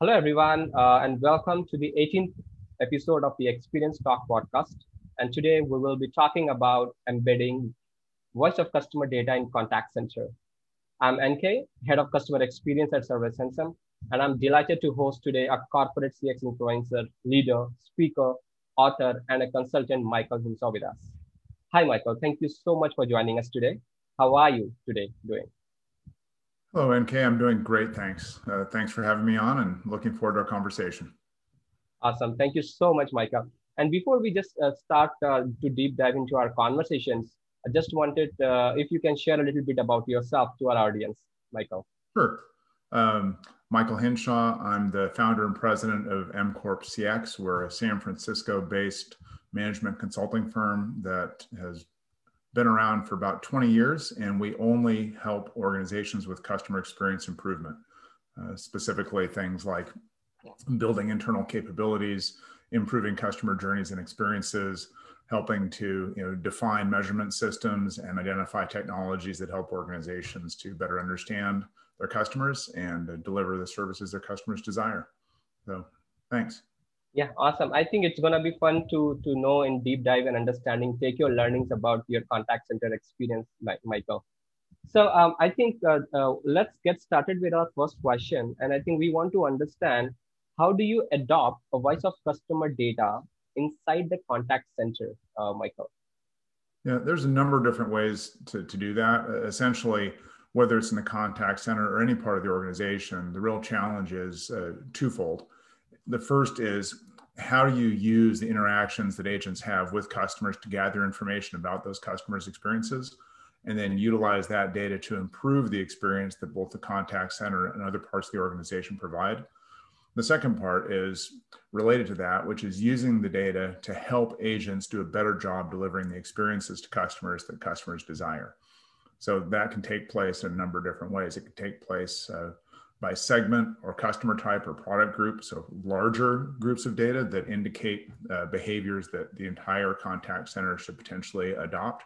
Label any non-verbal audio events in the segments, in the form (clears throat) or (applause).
Hello, everyone, uh, and welcome to the 18th episode of the Experience Talk podcast. And today we will be talking about embedding voice of customer data in contact center. I'm NK, head of customer experience at Service SurveySensum, and I'm delighted to host today a corporate CX influencer, leader, speaker, author, and a consultant, Michael Hinshaw with us. Hi, Michael. Thank you so much for joining us today. How are you today doing? Hello, NK. I'm doing great. Thanks. Uh, thanks for having me on and looking forward to our conversation. Awesome. Thank you so much, Michael. And before we just uh, start uh, to deep dive into our conversations, I just wanted uh, if you can share a little bit about yourself to our audience, Michael. Sure. Um, Michael Hinshaw. I'm the founder and president of MCorpCX. We're a San Francisco based management consulting firm that has been around for about 20 years, and we only help organizations with customer experience improvement, uh, specifically things like building internal capabilities, improving customer journeys and experiences, helping to you know, define measurement systems and identify technologies that help organizations to better understand their customers and deliver the services their customers desire. So, thanks. Yeah, awesome. I think it's gonna be fun to to know in deep dive and understanding. Take your learnings about your contact center experience, Michael. So um, I think uh, uh, let's get started with our first question, and I think we want to understand how do you adopt a voice of customer data inside the contact center, uh, Michael? Yeah, there's a number of different ways to, to do that. Essentially, whether it's in the contact center or any part of the organization, the real challenge is uh, twofold the first is how do you use the interactions that agents have with customers to gather information about those customers' experiences and then utilize that data to improve the experience that both the contact center and other parts of the organization provide. The second part is related to that, which is using the data to help agents do a better job delivering the experiences to customers that customers desire. So that can take place in a number of different ways. It can take place uh, by segment or customer type or product group. So larger groups of data that indicate uh, behaviors that the entire contact center should potentially adopt.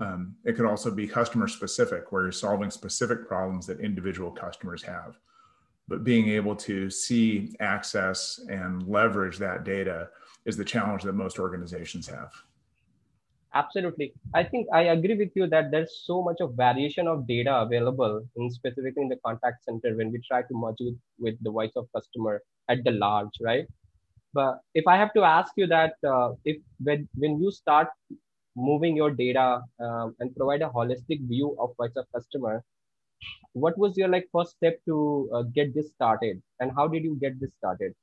Um, it could also be customer specific, where you're solving specific problems that individual customers have. But being able to see, access, and leverage that data is the challenge that most organizations have absolutely. I think i agree with you that there's so much of variation of data available in specifically in the contact center when we try to merge with, with the voice of customer at the large right? But if i have to ask you that uh, if when, when you start moving your data uh, and provide a holistic view of voice of customer what was your like first step to uh, get this started? And how did you get this started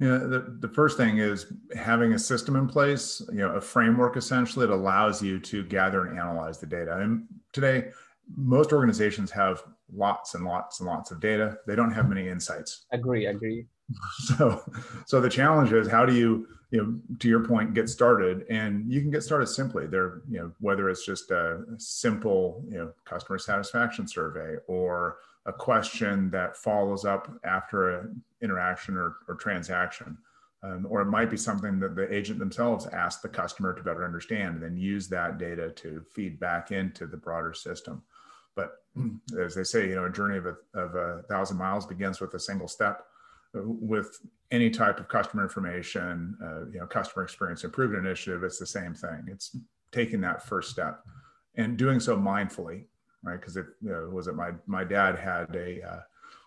yeah, the, the first thing is having a system in place, you know, a framework essentially that allows you to gather and analyze the data. And today, most organizations have lots and lots and lots of data. They don't have many insights. Agree, agree. (laughs) So, so the challenge is how do you, you know, to your point, get started? And you can get started simply. There, you know, whether it's just a simple, you know, customer satisfaction survey or a question that follows up after an interaction or, or transaction. Um, or it might be something that the agent themselves ask the customer to better understand and then use that data to feed back into the broader system. But (clears throat) as they say, you know, a journey of a, of a thousand miles begins with a single step. With any type of customer information, uh, you know, customer experience improvement initiative, it's the same thing. It's taking that first step and doing so mindfully right? Because it you know, was it my my dad had a uh,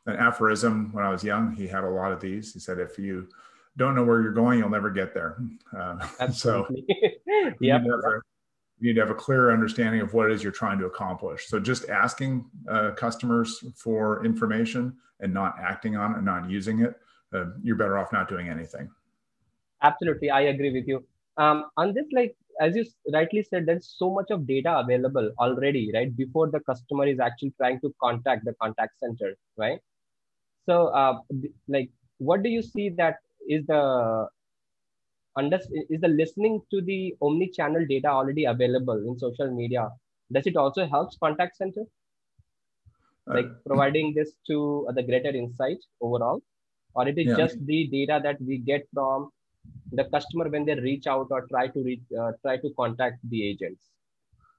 an aphorism when I was young. He had a lot of these. He said, "If you don't know where you're going, you'll never get there." Uh, (laughs) so, (laughs) (laughs) yeah, you, need to have a clear understanding of what it is you're trying to accomplish. So, just asking uh, customers for information and not acting on it and not using it, uh, you're better off not doing anything. Absolutely, I agree with you. Um, on this, like as you rightly said, there's so much of data available already, right? Before the customer is actually trying to contact the contact center, right? So, uh, like, what do you see that is the under, is the listening to the omni-channel data already available in social media? Does it also helps contact center? Uh, like providing this to the greater insight overall, or it is yeah. just the data that we get from the customer when they reach out or try to reach uh, try to contact the agents.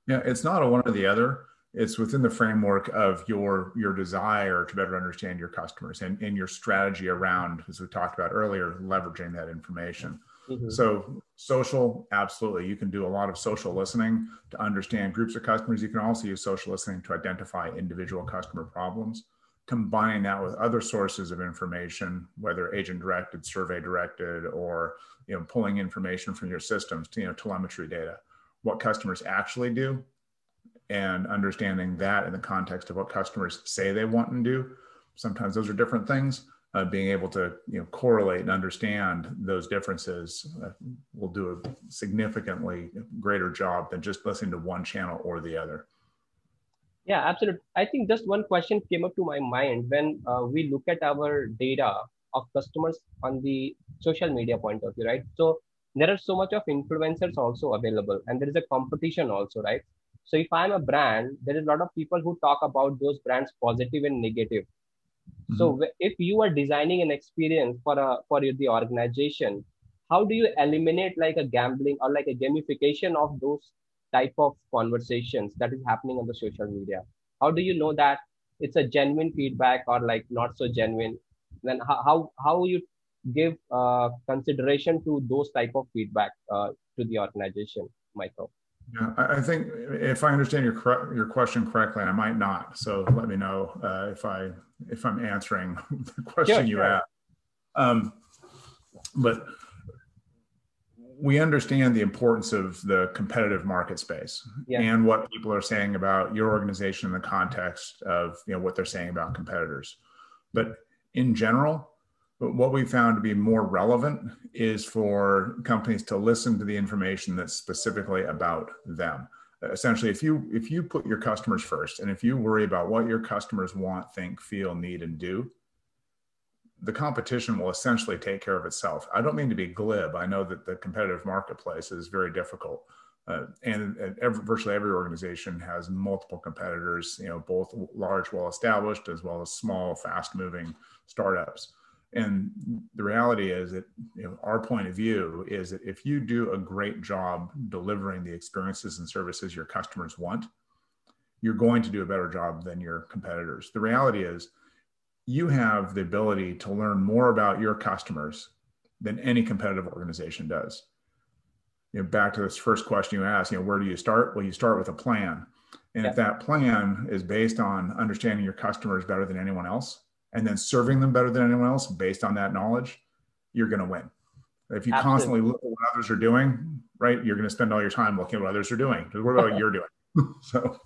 Yeah it's not a one or the other. It's within the framework of your your desire to better understand your customers and, and your strategy around as we talked about earlier leveraging that information. Mm-hmm. so social absolutely. You can do a lot of social listening to understand groups of customers. You can also use social listening to identify individual customer problems combining that with other sources of information whether agent directed survey directed or you know pulling information from your systems you know telemetry data what customers actually do and understanding that in the context of what customers say they want and do. Sometimes those are different things. Uh, being able to you know correlate and understand those differences uh, will do a significantly greater job than just listening to one channel or the other. Yeah, absolutely. I think just one question came up to my mind when uh, we look at our data of customers on the social media point of view, right? So there are so much of influencers also available, and there is a competition also, right? So if I'm a brand, there is a lot of people who talk about those brands positive and negative. Mm-hmm. So if you are designing an experience for a for the organization, how do you eliminate like a gambling or like a gamification of those type of conversations that is happening on the social media? How do you know that it's a genuine feedback or like not so genuine? Then how how, how you give uh, consideration to those type of feedback uh, to the organization, Michael? Yeah, I think if I understand your your question correctly, I might not. So let me know uh, if I if I'm answering (laughs) the question you asked. Um, but we understand the importance of the competitive market space yeah. and what people are saying about your organization in the context of you know what they're saying about competitors. But in general, but what we found to be more relevant is for companies to listen to the information that's specifically about them. Essentially, if you if you put your customers first, and if you worry about what your customers want, think, feel, need, and do, the competition will essentially take care of itself. I don't mean to be glib. I know that the competitive marketplace is very difficult. Uh, and, and every, virtually every organization has multiple competitors, you know, both large, well established, as well as small, fast moving startups. And the reality is that you know, our point of view is that if you do a great job delivering the experiences and services your customers want, you're going to do a better job than your competitors. The reality is you have the ability to learn more about your customers than any competitive organization does. You know, back to this first question you asked, you know, where do you start? Well, you start with a plan. And yeah. if that plan is based on understanding your customers better than anyone else, and then serving them better than anyone else based on that knowledge, you're going to win. If you Absolutely. constantly look at what others are doing, right, you're going to spend all your time looking at what others are doing. What about (laughs) what you're doing? (laughs) so,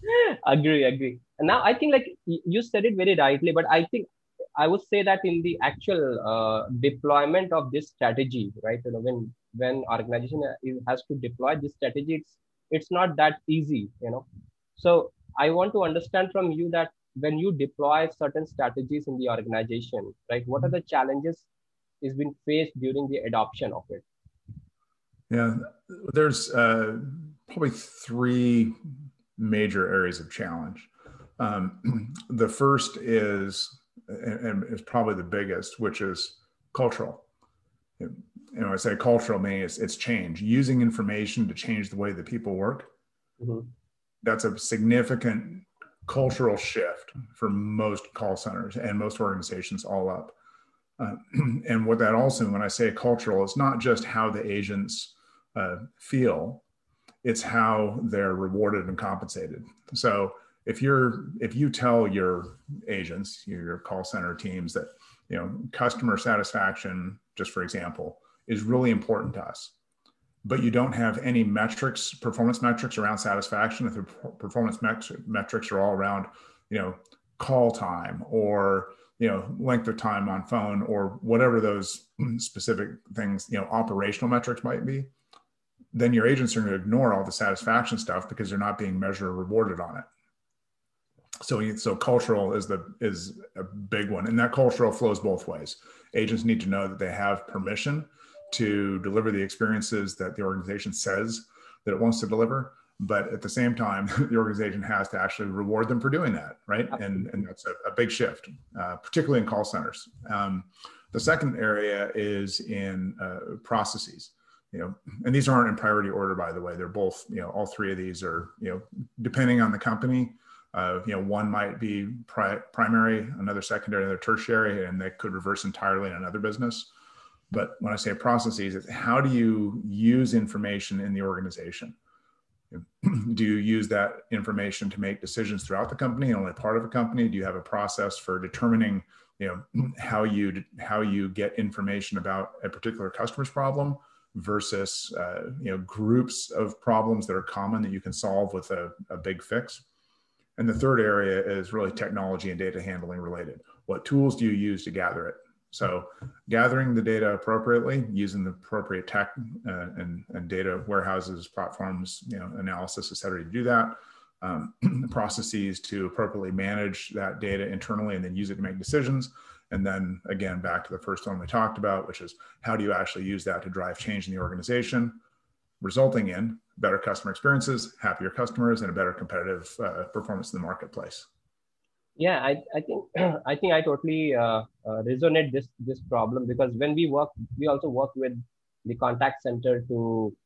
agree, agree. And now I think like you said it very rightly, but I think I would say that in the actual uh, deployment of this strategy, right, you know, when when organization has to deploy this strategy, it's it's not that easy, you know. So I want to understand from you that when you deploy certain strategies in the organization, right? What are the challenges is been faced during the adoption of it? Yeah, there's uh, probably three major areas of challenge. Um, (clears throat) the first is, and is probably the biggest, which is cultural. You know, I say cultural means it's, it's change, using information to change the way that people work. Mm-hmm. That's a significant cultural shift for most call centers and most organizations all up. Uh, (clears throat) and what that also, when I say cultural, it's not just how the agents uh, feel, it's how they're rewarded and compensated. So if you're if you tell your agents, your call center teams that you know customer satisfaction, just for example, is really important to us, but you don't have any metrics, performance metrics around satisfaction, if the performance metrics are all around, you know, call time or you know length of time on phone or whatever those (clears throat) specific things, you know, operational metrics might be, then your agents are going to ignore all the satisfaction stuff because they're not being measured or rewarded on it. So, so cultural is the is a big one, and that cultural flows both ways. Agents need to know that they have permission to deliver the experiences that the organization says that it wants to deliver but at the same time (laughs) the organization has to actually reward them for doing that right? And, and that's a, a big shift uh, particularly in call centers. Um, the second area is in uh, processes. You know and these aren't in priority order by the way. They're both you know all three of these are you know depending on the company Uh, you know, one might be pri- primary, another secondary, another tertiary, and they could reverse entirely in another business. But when I say processes, it's how do you use information in the organization? (clears throat) do you use that information to make decisions throughout the company, only part of a company? Do you have a process for determining, you know, (clears throat) how you how you get information about a particular customer's problem versus, uh, you know, groups of problems that are common that you can solve with a, a big fix? And the third area is really technology and data handling related. What tools do you use to gather it? So gathering the data appropriately, using the appropriate tech uh, and, and data warehouses, platforms, you know, analysis, et cetera, to do that. Um, (clears throat) processes to appropriately manage that data internally and then use it to make decisions. And then again, back to the first one we talked about, which is how do you actually use that to drive change in the organization, resulting in better customer experiences, happier customers, and a better competitive uh, performance in the marketplace. Yeah i, I think (clears throat) i think i totally uh, uh, resonate this this problem because when we work we also work with the contact center to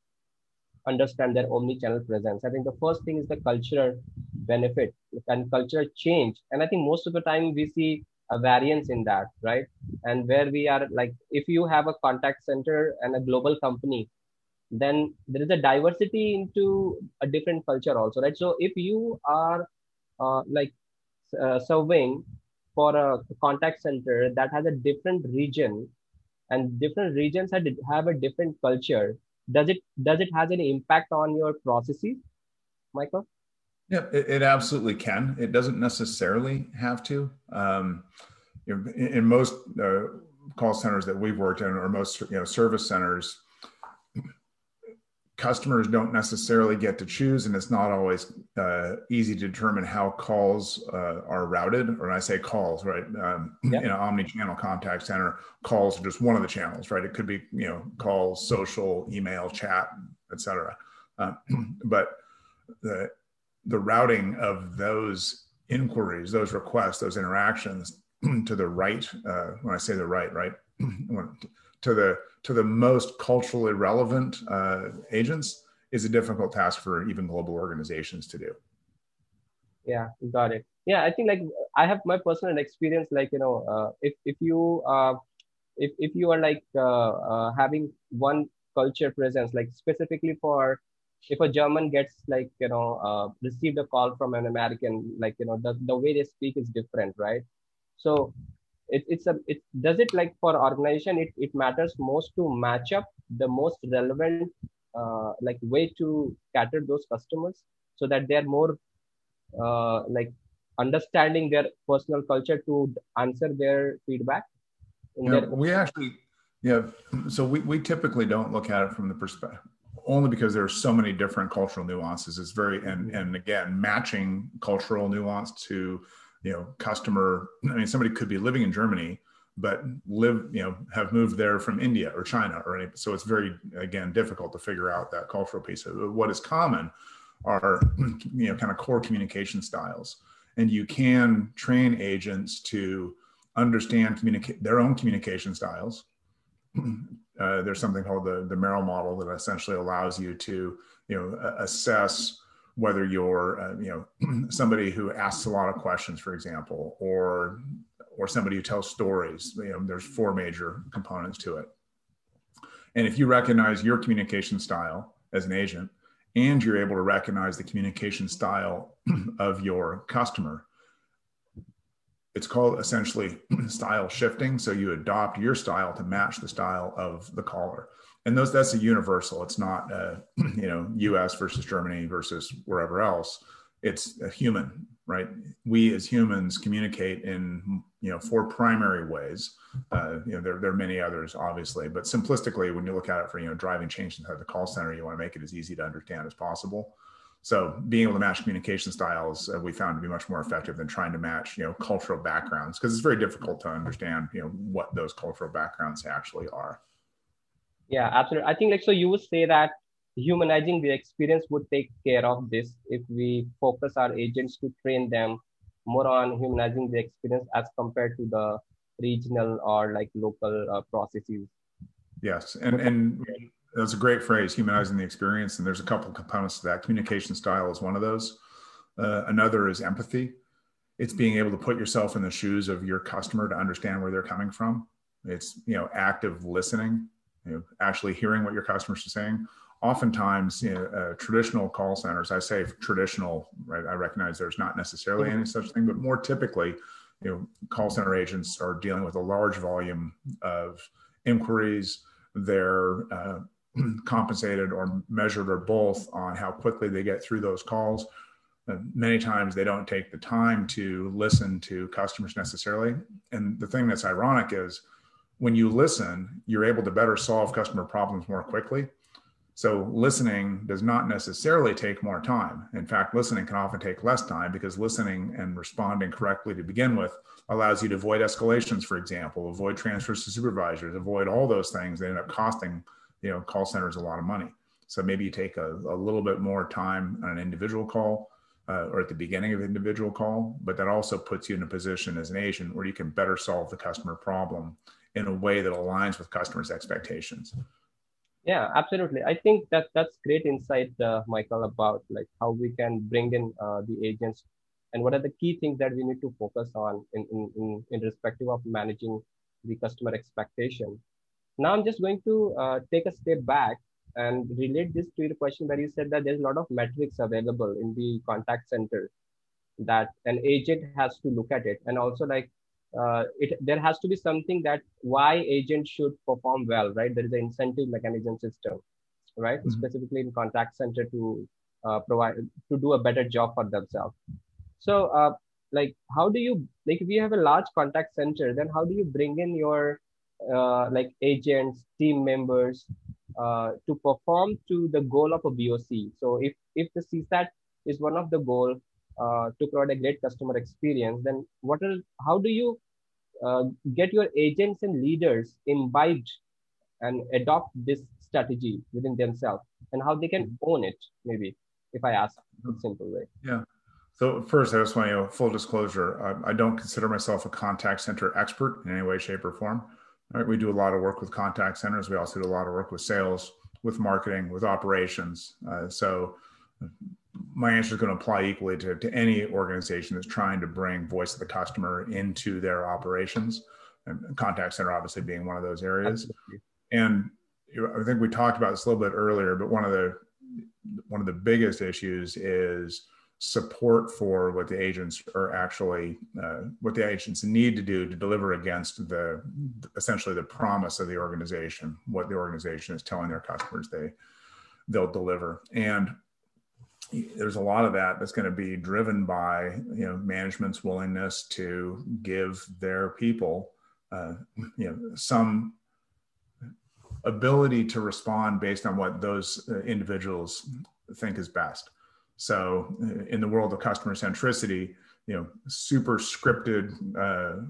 understand their omni-channel presence. I think the first thing is the cultural benefit and cultural change. And i think most of the time we see a variance in that right? And where we are like if you have a contact center and a global company then there is a diversity into a different culture also right? So if you are uh, like uh, serving for a contact center that has a different region and different regions have, have a different culture does it does it has any impact on your processes michael? Yeah it, it absolutely can. It doesn't necessarily have to. Um, in, in most uh, call centers that we've worked in or most you know service centers customers don't necessarily get to choose, and it's not always uh, easy to determine how calls uh, are routed. Or when I say calls, right? Um, yep. In an omni-channel contact center, calls are just one of the channels, right? It could be you know calls, social, email, chat, etc. Uh, (clears throat) but the the routing of those inquiries, those requests, those interactions (clears throat) to the right. Uh, when I say the right, right (clears throat) to the to the most culturally relevant uh, agents is a difficult task for even global organizations to do. Yeah, got it. Yeah, I think like I have my personal experience. Like you know, uh, if if you uh, if if you are like uh, uh, having one culture presence, like specifically for if a German gets like you know uh, received a call from an American, like you know the the way they speak is different, right? So it, it's a it does it like for organization it, it matters most to match up the most relevant uh, like way to cater those customers so that they're more uh, like understanding their personal culture to answer their feedback yeah, their- we actually yeah so we, we typically don't look at it from the perspective only because there are so many different cultural nuances. It's very and and again matching cultural nuance to you know customer i mean somebody could be living in germany but live you know have moved there from india or china or any, so it's very again difficult to figure out that cultural piece. Of what is common are (clears throat) you know kind of core communication styles. And you can train agents to understand communicate their own communication styles. (clears throat) Uh, there's something called the the merrill model that essentially allows you to you know assess whether you're uh, you know (clears throat) somebody who asks a lot of questions for example or or somebody who tells stories you know there's four major components to it. And if you recognize your communication style as an agent and you're able to recognize the communication style (clears throat) of your customer it's called essentially (clears throat) style shifting. So you adopt your style to match the style of the caller and those that's a universal. It's not uh, (clears throat) you know U.S. versus Germany versus wherever else. It's a human, right? We as humans communicate in you know four primary ways. Uh, you know there, there are many others, obviously, but simplistically, when you look at it for you know driving change inside the call center, you want to make it as easy to understand as possible. So being able to match communication styles, uh, we found to be much more effective than trying to match, you know, cultural backgrounds because it's very difficult to understand, you know, what those cultural backgrounds actually are yeah absolutely. I think like so you would say that humanizing the experience would take care of this if we focus our agents to train them more on humanizing the experience as compared to the regional or like local uh, processes. Yes and and that's a great phrase humanizing the experience and there's a couple components to that. Communication style is one of those. Uh, another is empathy. It's being able to put yourself in the shoes of your customer to understand where they're coming from. It's you know active listening, you know, actually hearing what your customers are saying. Oftentimes, you know, uh, traditional call centers, I say traditional, right? I recognize there's not necessarily any such thing, but more typically, you know, call center agents are dealing with a large volume of inquiries. They're uh, (clears throat) compensated or measured or both on how quickly they get through those calls. Uh, many times they don't take the time to listen to customers necessarily. And the thing that's ironic is when you listen, you're able to better solve customer problems more quickly. So listening does not necessarily take more time. In fact, listening can often take less time because listening and responding correctly to begin with allows you to avoid escalations, for example, avoid transfers to supervisors, avoid all those things that end up costing you know call centers a lot of money. So maybe you take a, a little bit more time on an individual call uh, or at the beginning of an individual call, but that also puts you in a position as an agent where you can better solve the customer problem in a way that aligns with customers' expectations. Yeah, absolutely. I think that that's great insight, uh, Michael, about like how we can bring in uh, the agents and what are the key things that we need to focus on in, in, in, in of managing the customer expectation. Now I'm just going to uh, take a step back and relate this to your question where you said that there's a lot of metrics available in the contact center that an agent has to look at it and also like uh, it there has to be something that why agents should perform well right there is an incentive mechanism system right mm-hmm. specifically in contact center to uh, provide to do a better job for themselves so uh, like how do you like if you have a large contact center then how do you bring in your uh, like agents team members uh, to perform to the goal of a VOC. So if if the CSAT is one of the goal uh, to provide a great customer experience, then what are how do you uh, get your agents and leaders imbibed and adopt this strategy within themselves and how they can own it maybe if i ask in a simple way. Yeah. So first i just want to full disclosure. I, I don't consider myself a contact center expert in any way shape or form. Right, we do a lot of work with contact centers. We also do a lot of work with sales, with marketing, with operations. Uh, so my answer is going to apply equally to, to any organization that's trying to bring voice of the customer into their operations. And contact center obviously being one of those areas. Absolutely. And I think we talked about this a little bit earlier, but one of the one of the biggest issues is support for what the agents are actually uh, what the agents need to do to deliver against the essentially the promise of the organization what the organization is telling their customers they they'll deliver and there's a lot of that that's going to be driven by you know management's willingness to give their people uh, you know some ability to respond based on what those uh, individuals think is best so uh, in the world of customer centricity, you know, super scripted, uh,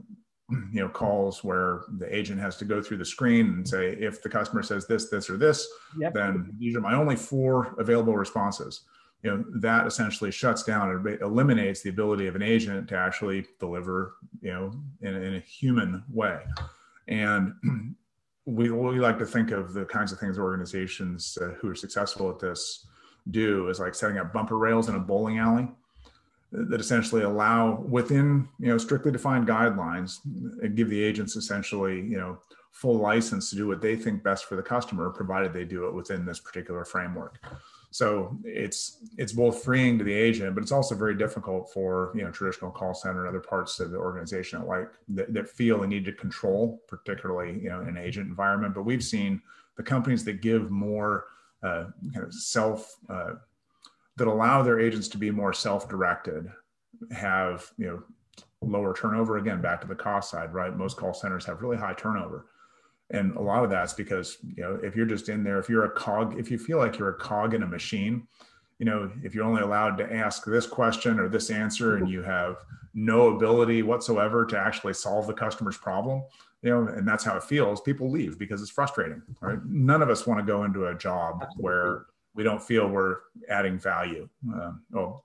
you know, calls where the agent has to go through the screen and say, if the customer says this, this, or this, yep. then these are my only four available responses. You know, that essentially shuts down and eliminates the ability of an agent to actually deliver, you know, in, in a human way. And we, we like to think of the kinds of things organizations uh, who are successful at this do is like setting up bumper rails in a bowling alley that essentially allow within you know strictly defined guidelines and give the agents essentially you know full license to do what they think best for the customer provided they do it within this particular framework so it's it's both freeing to the agent but it's also very difficult for you know traditional call center and other parts of the organization that like that, that feel they need to control particularly you know in an agent environment. But we've seen the companies that give more uh, kind of self uh, that allow their agents to be more self-directed have you know lower turnover. Again back to the cost side right? Most call centers have really high turnover and a lot of that's because you know if you're just in there if you're a cog if you feel like you're a cog in a machine you know if you're only allowed to ask this question or this answer and you have no ability whatsoever to actually solve the customer's problem you know, and that's how it feels. People leave because it's frustrating. Right? None of us want to go into a job where we don't feel we're adding value. Uh, well,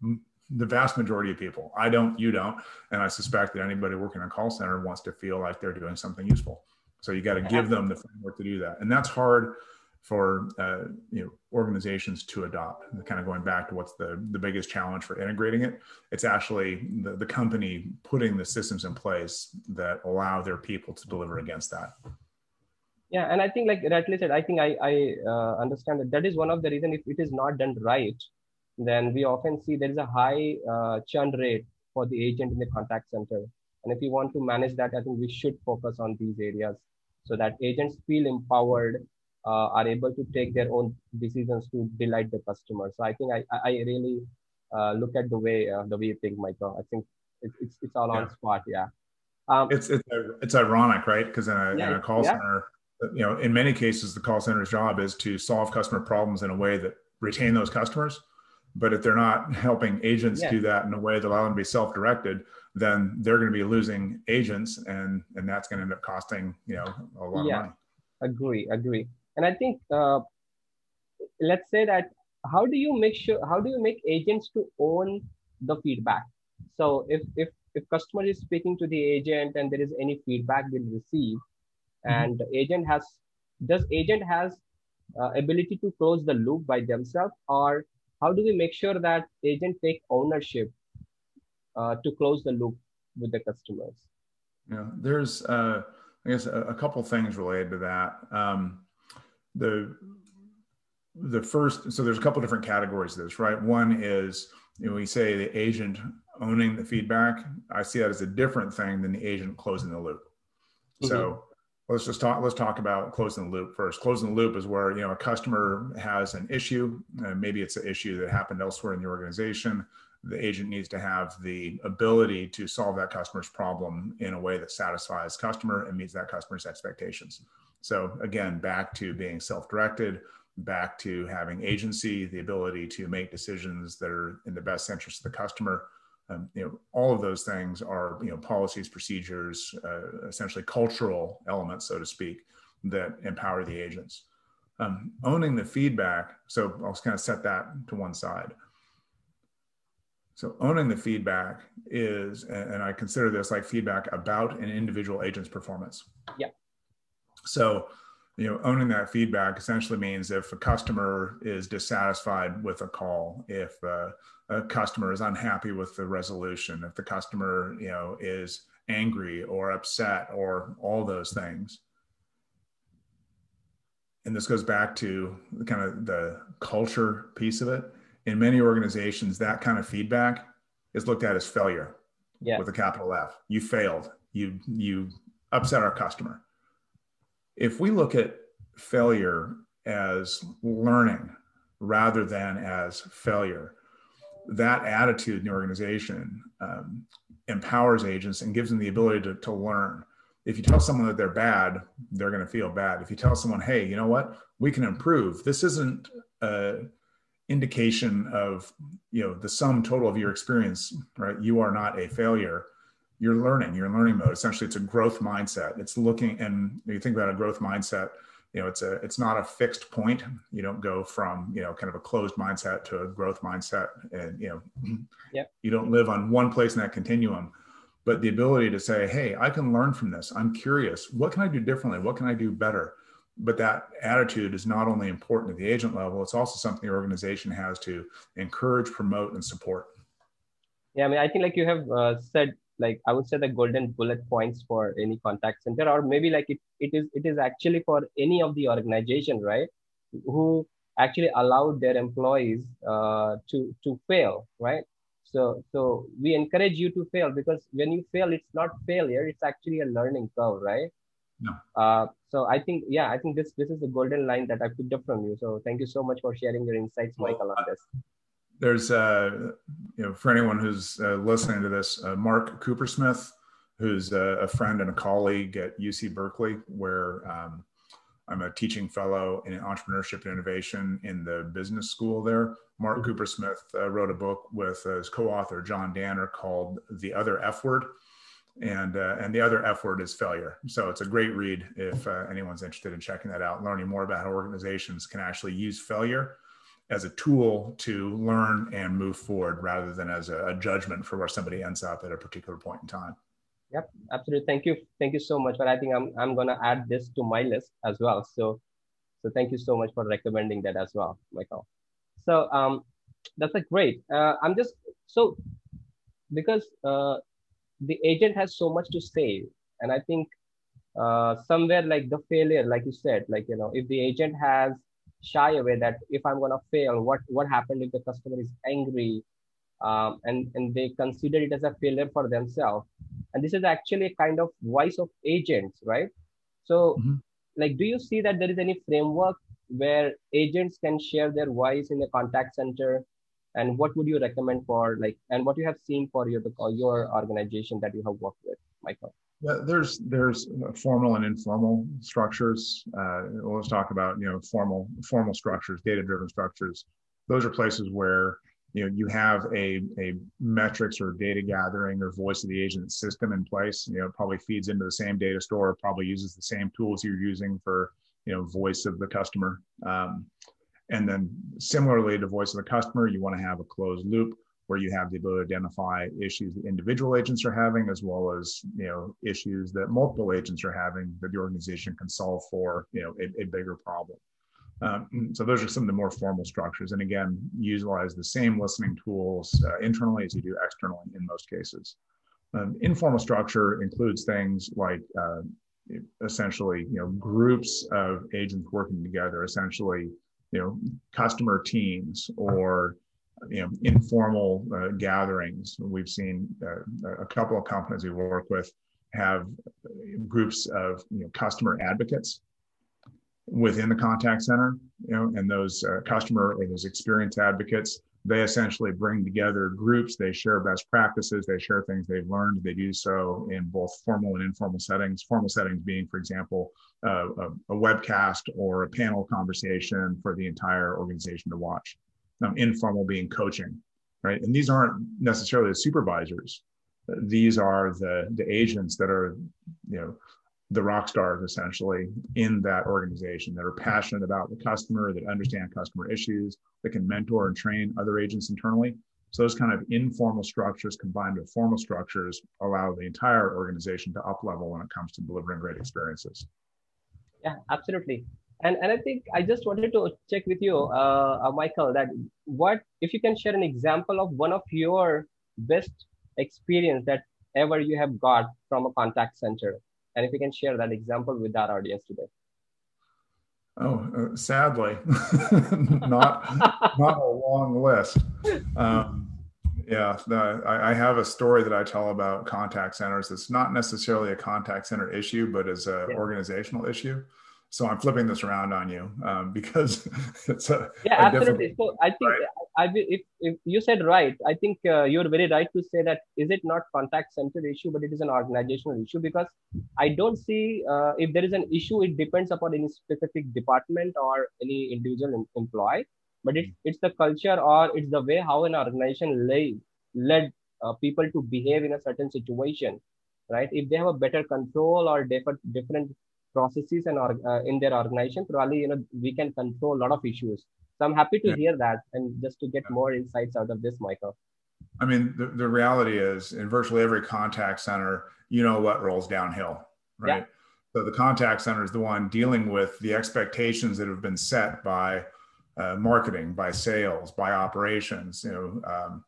the vast majority of people. I don't, you don't, and I suspect that anybody working in a call center wants to feel like they're doing something useful. So you got to give them the framework to do that, and that's hard for uh, you know organizations to adopt. And kind of going back to what's the the biggest challenge for integrating it, it's actually the, the company putting the systems in place that allow their people to deliver against that. Yeah, and I think like rightly said, I think I I uh, understand that that is one of the reason if it is not done right, then we often see there is a high uh, churn rate for the agent in the contact center. And if we want to manage that, I think we should focus on these areas so that agents feel empowered uh, are able to take their own decisions to delight the customer. So I think I, I really uh, look at the way uh, the way you think, Michael. I think it's it's, it's all yeah. on spot. Yeah. Um, it's it's it's ironic, right? Because in, yeah, in, a call yeah. center, you know, in many cases, the call center's job is to solve customer problems in a way that retain those customers. But if they're not helping agents do that in a way that allow them to be self-directed, then they're going to be losing agents, and and that's going to end up costing you know a lot of money. Agree, agree and i think uh, let's say that how do you make sure how do you make agents to own the feedback so if if if customer is speaking to the agent and there is any feedback they receive mm-hmm. and the agent has does agent has uh, ability to close the loop by themselves or how do we make sure that agent take ownership uh, to close the loop with the customers? Yeah there's uh, i guess a, a couple things related to that. Um, the the first so there's a couple different categories of this right? One is you know, we say the agent owning the feedback. I see that as a different thing than the agent closing the loop. Mm-hmm. so let's just talk let's talk about closing the loop first closing the loop is where you know a customer has an issue uh, maybe it's an issue that happened elsewhere in the organization the agent needs to have the ability to solve that customer's problem in a way that satisfies customer and meets that customer's expectations so again, back to being self-directed, back to having agency, the ability to make decisions that are in the best interest of the customer. Um, you know, all of those things are you know policies, procedures, uh, essentially cultural elements, so to speak, that empower the agents. Um, owning the feedback. So I'll just kind of set that to one side. So owning the feedback is, and I consider this like feedback about an individual agent's performance. Yeah. So, you know, owning that feedback essentially means if a customer is dissatisfied with a call, if uh, a customer is unhappy with the resolution, if the customer, you know, is angry or upset or all those things. And this goes back to the, kind of the culture piece of it. In many organizations, that kind of feedback is looked at as failure yeah. with a capital F. You failed. You you upset our customer if we look at failure as learning rather than as failure, that attitude in the organization um, empowers agents and gives them the ability to, to learn. If you tell someone that they're bad, they're going to feel bad. If you tell someone, hey, you know what, we can improve, this isn't an indication of you know the sum total of your experience, right? You are not a failure you're learning, you're in learning mode. Essentially, it's a growth mindset. It's looking, and you think about a growth mindset, you know, it's a, it's not a fixed point. You don't go from, you know, kind of a closed mindset to a growth mindset. And, you know, (clears throat) yep. you don't live on one place in that continuum, but the ability to say, Hey, I can learn from this. I'm curious. What can I do differently? What can I do better? But that attitude is not only important at the agent level, it's also something the organization has to encourage, promote, and support. Yeah, I mean, I think like you have uh, said like i would say the golden bullet points for any contact center or maybe like it, it is it is actually for any of the organization right who actually allowed their employees uh, to to fail right so so we encourage you to fail because when you fail it's not failure it's actually a learning curve right no. Uh, so I think, yeah, I think this this is the golden line that I picked up from you. So thank you so much for sharing your insights, Michael, on this there's uh, you know for anyone who's uh, listening to this, uh, Mark Coopersmith, who's a, a, friend and a colleague at UC Berkeley, where um, I'm a teaching fellow in entrepreneurship and innovation in the business school there. Mark mm-hmm. Coopersmith uh, wrote a book with uh, his co-author John Danner called "The Other F Word." and uh, and the other F word is failure. So it's a great read if uh, anyone's interested in checking that out, learning more about how organizations can actually use failure as a tool to learn and move forward rather than as a, a, judgment for where somebody ends up at a particular point in time. Yep, absolutely. Thank you. Thank you so much. But I think I'm, I'm going to add this to my list as well. So, So thank you so much for recommending that as well, Michael. So um, that's a great. Uh, I'm just so because uh, the agent has so much to say, and I think uh, somewhere like the failure, like you said, like you know, if the agent has shy away that if I'm gonna fail, what what happened if the customer is angry, um, and and they consider it as a failure for themselves, and this is actually a kind of voice of agents, right? So, mm-hmm. like, do you see that there is any framework where agents can share their voice in the contact center and what would you recommend for like and what you have seen for your your organization that you have worked with michael there's there's formal and informal structures. Uh, let's talk about you know formal formal structures, data driven structures. Those are places where you know you have a, a metrics or data gathering or voice of the agent system in place. You know, probably feeds into the same data store, probably uses the same tools you're using for you know voice of the customer. Um, and then similarly to voice of the customer, you want to have a closed loop where you have the ability to identify issues that individual agents are having, as well as you know issues that multiple agents are having that the organization can solve for you know a, a bigger problem. Um, (clears throat) so those are some of the more formal structures, and again, utilize the same listening tools uh, internally as you do externally in most cases. Um, informal structure includes things like uh, essentially you know groups of agents working together, essentially you know customer teams or you know informal uh, gatherings. We've seen uh, a couple of companies we work with have groups of you know customer advocates within the contact center you know and those uh, customer or those experience advocates they essentially bring together groups they share best practices they share things they've learned they do so in both formal and informal settings formal settings being for example uh, a, a, webcast or a panel conversation for the entire organization to watch um, informal being coaching right and these aren't necessarily the supervisors these are the the agents that are you know the rock stars essentially in that organization that are passionate about the customer, that understand customer issues, that can mentor and train other agents internally. So those kind of informal structures combined with formal structures allow the entire organization to up level when it comes to delivering great experiences. Yeah, absolutely. And, and I think I just wanted to check with you, uh, uh, Michael, that what if you can share an example of one of your best experience that ever you have got from a contact center and if you can share that example with our audience today. Oh, uh, sadly, (laughs) not not a long list. Um, yeah, the, I, I, have a story that I tell about contact centers. It's not necessarily a contact center issue, but as an yeah. organizational issue. So I'm flipping this around on you um, because (laughs) it's a yeah, a absolutely. So I think right? I, if, if you said right, I think uh, you're very right to say that is it not contact center issue, but it is an organizational issue because I don't see uh, if there is an issue, it depends upon any specific department or any individual em- employee, but it's it's the culture or it's the way how an organization lay, led uh, people to behave in a certain situation, right? If they have a better control or different different processes and uh, in their organization probably you know we can control a lot of issues. So i'm happy to yeah. hear that and just to get more insights out of this michael. I mean the, the reality is in virtually every contact center you know what rolls downhill right? Yeah. so the contact center is the one dealing with the expectations that have been set by uh, marketing by sales by operations you know um,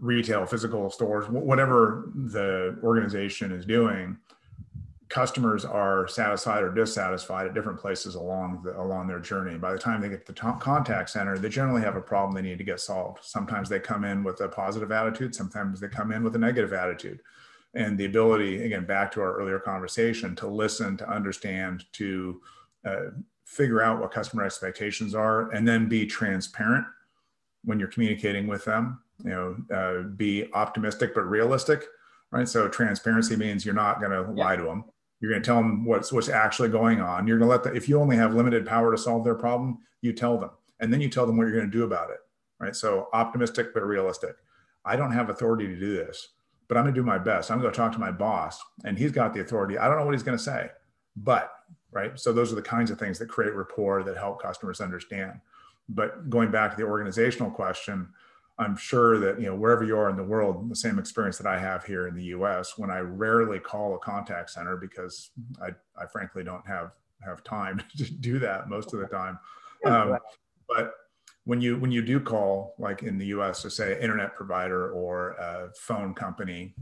retail physical stores whatever the organization is doing customers are satisfied or dissatisfied at different places along the, along their journey. By the time they get to the contact center, they generally have a problem they need to get solved. Sometimes they come in with a positive attitude. Sometimes they come in with a negative attitude. And the ability, again, back to our earlier conversation, to listen, to understand, to uh, figure out what customer expectations are, and then be transparent when you're communicating with them. You know, uh, be optimistic but realistic right? So transparency means you're not going to lie to them. You're going to tell them what's what's actually going on. You're going to let them. If you only have limited power to solve their problem, you tell them, and then you tell them what you're going to do about it. Right. So optimistic but realistic. I don't have authority to do this, but I'm going to do my best. I'm going to talk to my boss, and he's got the authority. I don't know what he's going to say, but right. So those are the kinds of things that create rapport that help customers understand. But going back to the organizational question, I'm sure that you know wherever you are in the world, the same experience that I have here in the U.S. When I rarely call a contact center because I, I frankly don't have have time (laughs) to do that most of the time. Um, but when you when you do call, like in the U.S., to say internet provider or a phone company,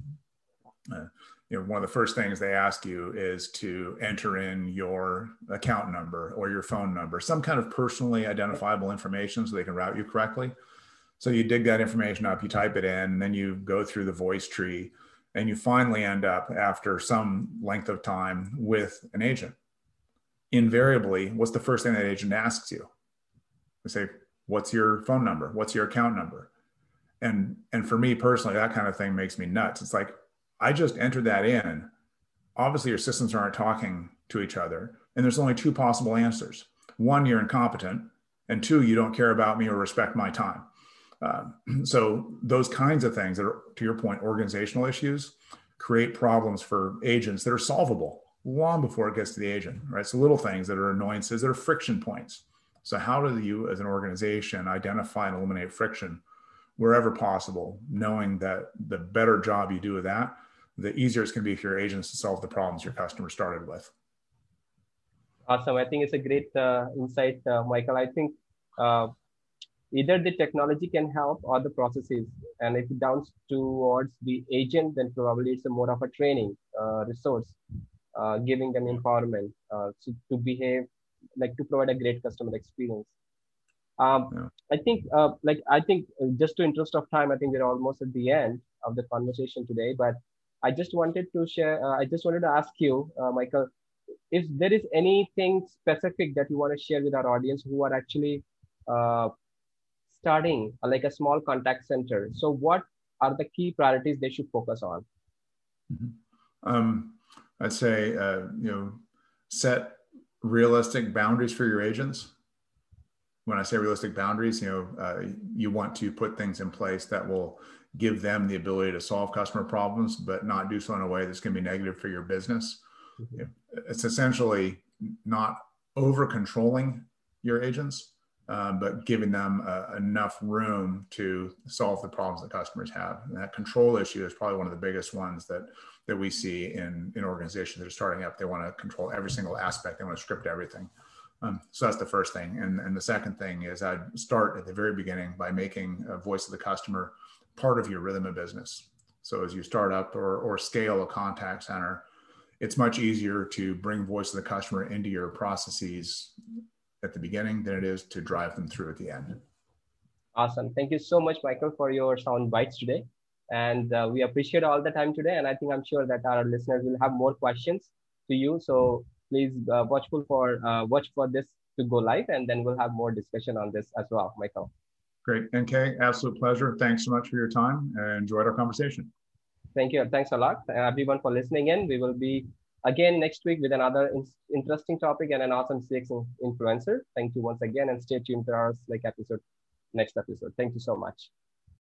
uh, you know one of the first things they ask you is to enter in your account number or your phone number, some kind of personally identifiable information, so they can route you correctly. So you dig that information up, you type it in, and then you go through the voice tree, and you finally end up after some length of time with an agent. Invariably, what's the first thing that agent asks you? They say, what's your phone number? What's your account number? And and for me personally that kind of thing makes me nuts. It's like i just entered that in. Obviously your systems aren't talking to each other and there's only two possible answers. One you're incompetent and two you don't care about me or respect my time uh, (clears throat) so those kinds of things that are to your point organizational issues create problems for agents that are solvable long before it gets to the agent right so little things that are annoyances that are friction points so, how do you, as an organization, identify and eliminate friction wherever possible, knowing that the better job you do with that, the easier it's going to be for your agents to solve the problems your customer started with. Awesome. I think it's a great uh, insight, uh, Michael. I think uh, either the technology can help or the processes. And if it downs towards the agent, then probably it's a more of a training uh, resource, uh, giving them empowerment uh, to, to behave like to provide a great customer experience. Um, yeah. I think, uh, like, I think uh, just to interest of time, I think we're almost at the end of the conversation today. But I just wanted to share. Uh, I just wanted to ask you, uh, Michael, if there is anything specific that you want to share with our audience who are actually uh, starting uh, like a small contact center. So, what are the key priorities they should focus on? Mm-hmm. Um, I'd say, you know, set realistic boundaries for your agents when i say realistic boundaries you know uh, you want to put things in place that will give them the ability to solve customer problems but not do so in a way that's going to be negative for your business mm-hmm. it's essentially not over controlling your agents uh, but giving them uh, enough room to solve the problems that customers have. And that control issue is probably one of the biggest ones that that we see in in organizations that are starting up. They want to control every single aspect. They want to script everything. Um, so that's the first thing. And, and the second thing is I'd start at the very beginning by making a voice of the customer part of your rhythm of business. So as you start up or, or scale a contact center, it's much easier to bring voice of the customer into your processes at the beginning than it is to drive them through at the end. Awesome. Thank you so much, Michael, for your sound bites today. And uh, we appreciate all the time today. And I think I'm sure that our listeners will have more questions to you. So please uh, watchful for uh, watch for this to go live, and then we'll have more discussion on this as well, Michael. Great. NK, absolute pleasure. Thanks so much for your time and enjoyed our conversation. Thank you. Thanks a lot, everyone, for listening in. We will be again next week with another in interesting topic and an awesome CX influencer. Thank you once again and stay tuned for our like episode, next episode. Thank you so much.